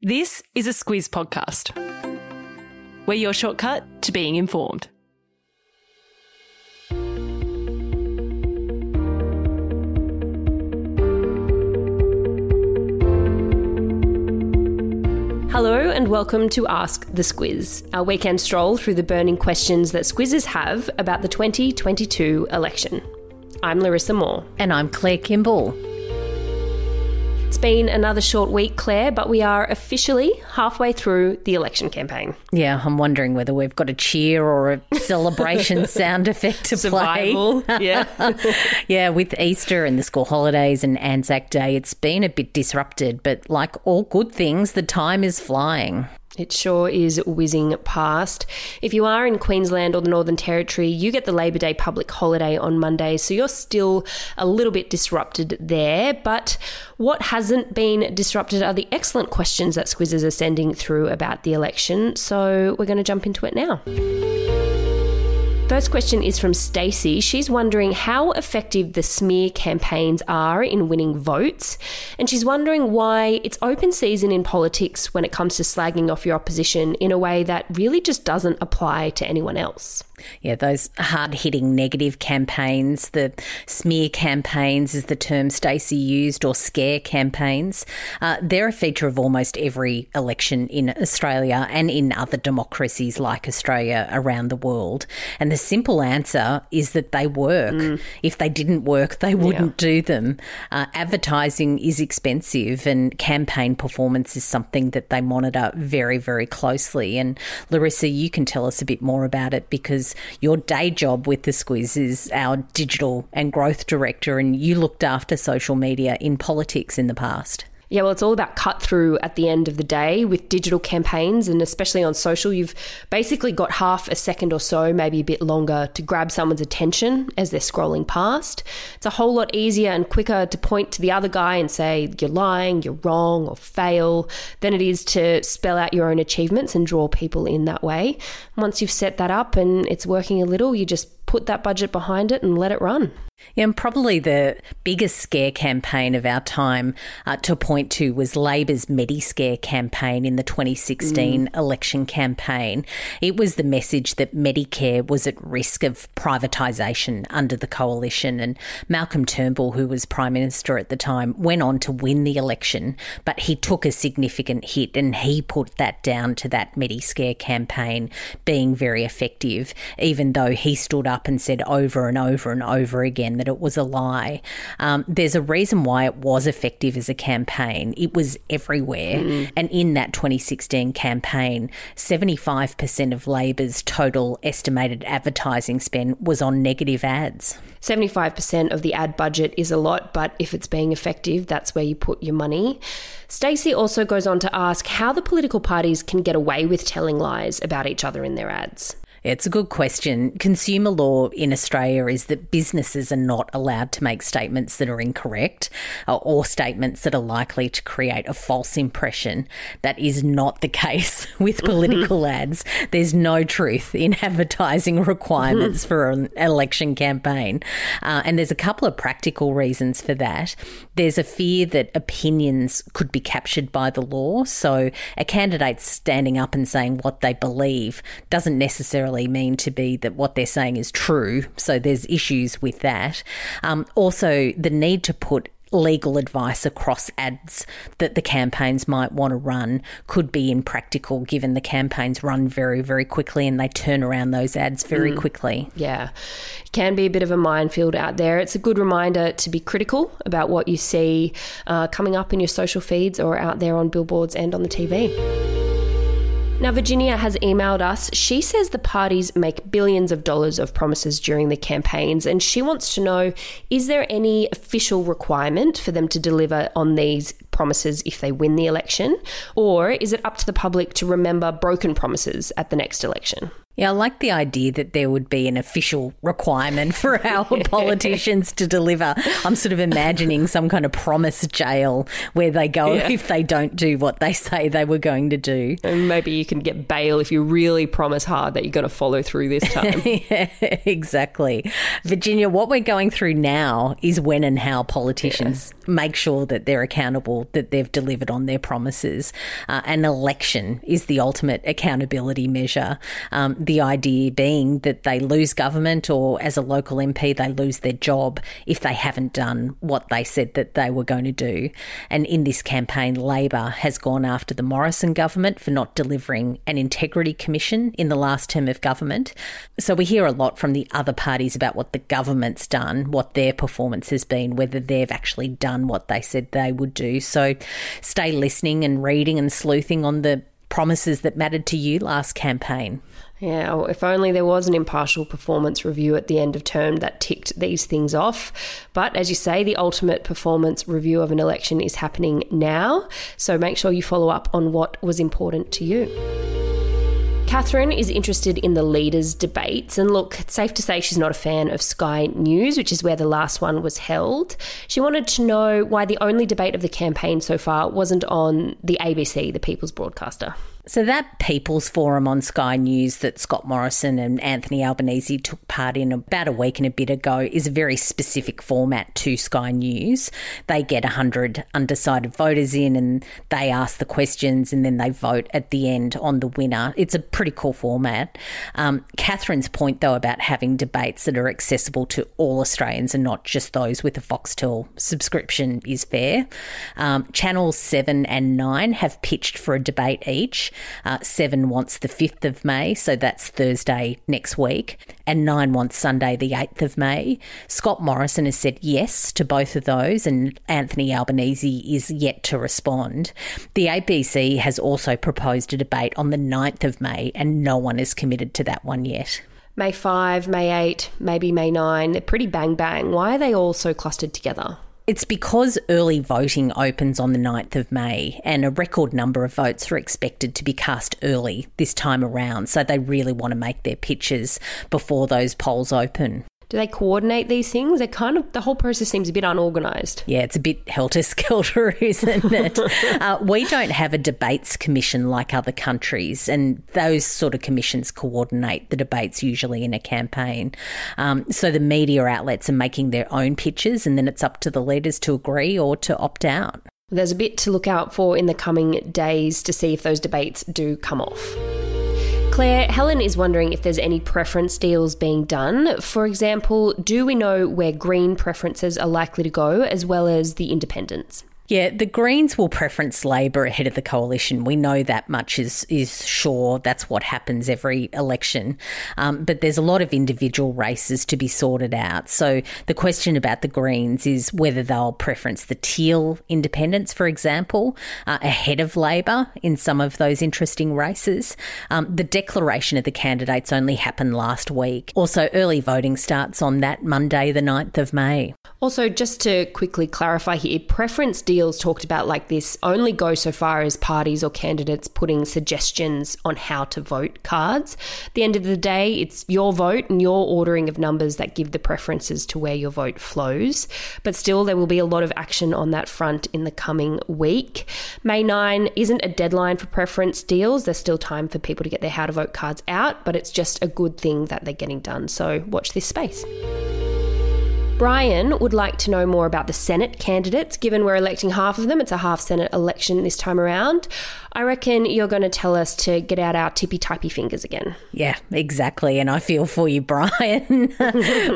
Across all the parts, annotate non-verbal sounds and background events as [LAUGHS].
This is a Squiz podcast. We're your shortcut to being informed. Hello and welcome to Ask the Squiz, our weekend stroll through the burning questions that Squizzes have about the 2022 election. I'm Larissa Moore. And I'm Claire Kimball. Been another short week, Claire, but we are officially halfway through the election campaign. Yeah, I'm wondering whether we've got a cheer or a celebration [LAUGHS] sound effect to Survival, play. yeah. [LAUGHS] yeah, with Easter and the school holidays and Anzac Day, it's been a bit disrupted, but like all good things, the time is flying. It sure is whizzing past. If you are in Queensland or the Northern Territory, you get the Labor Day public holiday on Monday, so you're still a little bit disrupted there. But what hasn't been disrupted are the excellent questions that Squizzes are sending through about the election. So we're going to jump into it now. First question is from Stacey. She's wondering how effective the smear campaigns are in winning votes, and she's wondering why it's open season in politics when it comes to slagging off your opposition in a way that really just doesn't apply to anyone else. Yeah, those hard hitting negative campaigns, the smear campaigns is the term Stacey used, or scare campaigns. Uh, they're a feature of almost every election in Australia and in other democracies like Australia around the world. And the simple answer is that they work. Mm. If they didn't work, they wouldn't yeah. do them. Uh, advertising is expensive, and campaign performance is something that they monitor very, very closely. And Larissa, you can tell us a bit more about it because your day job with the Squiz is our digital and growth director, and you looked after social media in politics in the past. Yeah, well, it's all about cut through at the end of the day with digital campaigns, and especially on social, you've basically got half a second or so, maybe a bit longer, to grab someone's attention as they're scrolling past. It's a whole lot easier and quicker to point to the other guy and say, you're lying, you're wrong, or fail, than it is to spell out your own achievements and draw people in that way. Once you've set that up and it's working a little, you just put that budget behind it and let it run. Yeah, and probably the biggest scare campaign of our time uh, to point to was Labor's Mediscare campaign in the 2016 mm. election campaign. It was the message that Medicare was at risk of privatisation under the coalition. And Malcolm Turnbull, who was Prime Minister at the time, went on to win the election, but he took a significant hit and he put that down to that Mediscare campaign being very effective, even though he stood up and said over and over and over again again that it was a lie. Um, there's a reason why it was effective as a campaign. It was everywhere. Mm. And in that 2016 campaign, 75% of Labor's total estimated advertising spend was on negative ads. 75% of the ad budget is a lot, but if it's being effective, that's where you put your money. Stacey also goes on to ask how the political parties can get away with telling lies about each other in their ads. It's a good question. Consumer law in Australia is that businesses are not allowed to make statements that are incorrect uh, or statements that are likely to create a false impression. That is not the [LAUGHS] case with political [LAUGHS] ads. There's no truth in [LAUGHS] advertising requirements for an election campaign. Uh, and there's a couple of practical reasons for that. There's a fear that opinions could be captured by the law. So a candidate standing up and saying what they believe doesn't necessarily necessarily mean to be that what they're saying is true. So there's issues with that. Um, also, the need to put legal advice across ads that the campaigns might want to run could be impractical given the campaigns run very, very quickly and they turn around those ads very mm. quickly. Yeah. It can be a bit of a minefield out there. It's a good reminder to be critical about what you see uh, coming up in your social feeds or out there on billboards and on the TV. Now, Virginia has emailed us. She says the parties make billions of dollars of promises during the campaigns, and she wants to know is there any official requirement for them to deliver on these promises if they win the election? Or is it up to the public to remember broken promises at the next election? Yeah, I like the idea that there would be an official requirement for [LAUGHS] our politicians to deliver. I'm sort of imagining some kind of promise jail where they go yeah. if they don't do what they say they were going to do. And maybe you can get bail if you really promise hard that you're going to follow through this [LAUGHS] time. yeah, exactly. Virginia, what we're going through now is when and how politicians yeah. make sure that they're accountable, that they've delivered on their promises. Uh, an election is the ultimate accountability measure. Um, the idea being that they lose government or as a local MP, they lose their job if they haven't done what they said that they were going to do. And in this campaign, Labor has gone after the Morrison government for not delivering an integrity commission in the last term of government. So we hear a lot from the other parties about what the government's done, what their performance has been, whether they've actually done what they said they would do. So stay listening and reading and sleuthing on the promises that mattered to you last campaign. Yeah, well, if only there was an impartial performance review at the end of term that ticked these things off. But as you say, the ultimate performance review of an election is happening now. So make sure you follow up on what was important to you. Catherine is interested in the leaders' debates, and look, it's safe to say she's not a fan of Sky News, which is where the last one was held. She wanted to know why the only debate of the campaign so far wasn't on the ABC, the People's Broadcaster. So, that People's Forum on Sky News that Scott Morrison and Anthony Albanese took part in about a week and a bit ago is a very specific format to Sky News. They get 100 undecided voters in and they ask the questions and then they vote at the end on the winner. It's a pretty cool format. Um, Catherine's point, though, about having debates that are accessible to all Australians and not just those with a Foxtel subscription is fair. Um, Channels 7 and 9 have pitched for a debate each. Uh, seven wants the 5th of May, so that's Thursday next week, and Nine wants Sunday, the 8th of May. Scott Morrison has said yes to both of those, and Anthony Albanese is yet to respond. The ABC has also proposed a debate on the 9th of May, and no one is committed to that one yet. May 5, May 8, maybe May 9. They're pretty bang bang. Why are they all so clustered together? It's because early voting opens on the 9th of May and a record number of votes are expected to be cast early this time around. So they really want to make their pitches before those polls open do they coordinate these things? They kind of the whole process seems a bit unorganised. Yeah, it's a bit helter skelter, [LAUGHS] isn't it? [LAUGHS] uh, we don't have a debates commission like other countries, and those sort of commissions coordinate the debates usually in a campaign. Um, so the media outlets are making their own pitches, and then it's up to the leaders to agree or to opt out. There's a bit to look out for in the coming days to see if those debates do come off. Claire, Helen is wondering if there's any preference deals being done. For example, do we know where green preferences are likely to go, as well as the independents? Yeah, the Greens will preference Labor ahead of the coalition. We know that much is is sure. That's what happens every election. Um, but there's a lot of individual races to be sorted out. So the question about the Greens is whether they'll preference the teal independents, for example, uh, ahead of Labor in some of those interesting races. Um, the declaration of the candidates only happened last week. Also, early voting starts on that Monday, the 9th of May. Also, just to quickly clarify here, preference deals talked about like this only go so far as parties or candidates putting suggestions on how to vote cards. At the end of the day, it's your vote and your ordering of numbers that give the preferences to where your vote flows. But still, there will be a lot of action on that front in the coming week. May 9 isn't a deadline for preference deals. There's still time for people to get their how to vote cards out, but it's just a good thing that they're getting done. So watch this space. Brian would like to know more about the Senate candidates, given we're electing half of them. It's a half Senate election this time around. I reckon you're going to tell us to get out our tippy typey fingers again. Yeah, exactly. And I feel for you, [LAUGHS] Brian.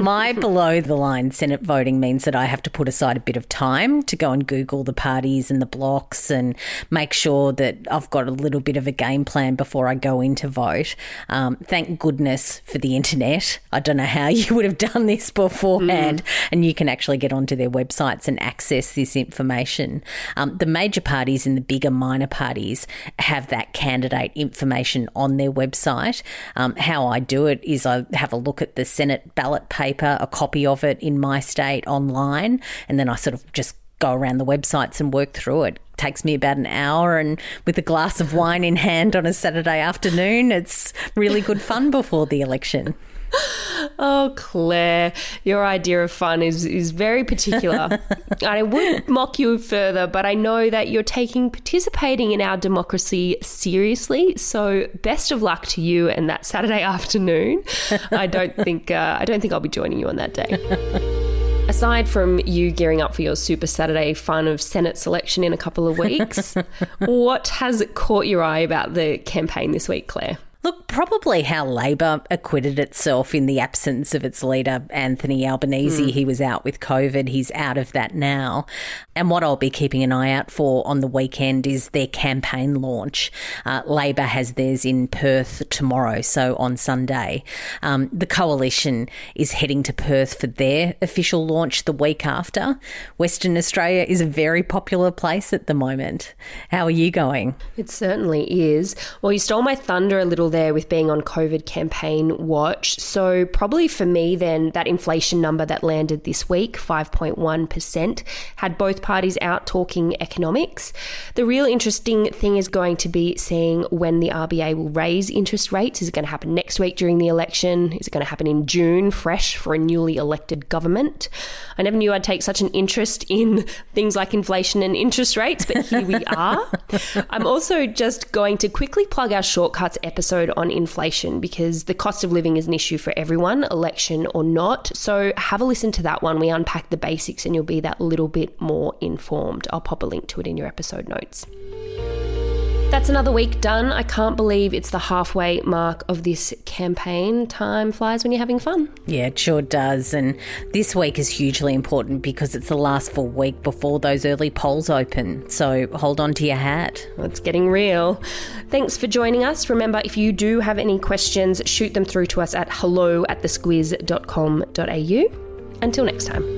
My below the line Senate voting means that I have to put aside a bit of time to go and Google the parties and the blocks and make sure that I've got a little bit of a game plan before I go in to vote. Um, thank goodness for the internet. I don't know how [LAUGHS] you would have done this beforehand. And you can actually get onto their websites and access this information. Um, the major parties and the bigger minor parties have that candidate information on their website. Um, how I do it is I have a look at the Senate ballot paper, a copy of it in my state online, and then I sort of just go around the websites and work through it. Takes me about an hour, and with a glass of wine in hand on a Saturday afternoon, it's really good fun before the election. [LAUGHS] Oh, Claire, your idea of fun is, is very particular. [LAUGHS] I wouldn't mock you further, but I know that you're taking participating in our democracy seriously. So, best of luck to you and that Saturday [LAUGHS] afternoon. I don't think uh, I don't think I'll be joining you on that day. Aside from you gearing up for your Super Saturday fun of Senate selection in a couple of weeks, what has caught your eye about the campaign this week, Claire? Look, probably how Labor acquitted itself in the absence of its leader, Anthony Albanese. Mm. He was out with COVID. He's out of that now. And what I'll be keeping an eye out for on the weekend is their campaign launch. Uh, Labor has theirs in Perth tomorrow, so on Sunday. Um, the coalition is heading to Perth for their official launch the week after. Western Australia is a very popular place at the moment. How are you going? It certainly is. Well, you stole my thunder a little there with being on COVID campaign watch. So, probably for me, then, that inflation number that landed this week, 5.1%, had both parties out talking economics. The real interesting thing is going to be seeing when the RBA will raise interest rates. Is it going to happen next week during the election? Is it going to happen in June, fresh for a newly elected government? I never knew I'd take such an interest in things like inflation and interest rates, but here we [LAUGHS] are. I'm also just going to quickly plug our shortcuts episode episode on inflation because the cost of living is an issue for everyone, election or not. So have a listen to that one. We unpack the basics and you'll be that little bit more informed. I'll pop a link to it in your episode notes. That's another week done. I can't believe it's the halfway mark of this campaign. Time flies when you're having fun. Yeah, it sure does. And this week is hugely important because it's the last full week before those early polls open. So hold on to your hat. it's getting real. Thanks for joining us. Remember, if you do have any questions, shoot them through to us at hello at thesquiz.com.au. Until next time.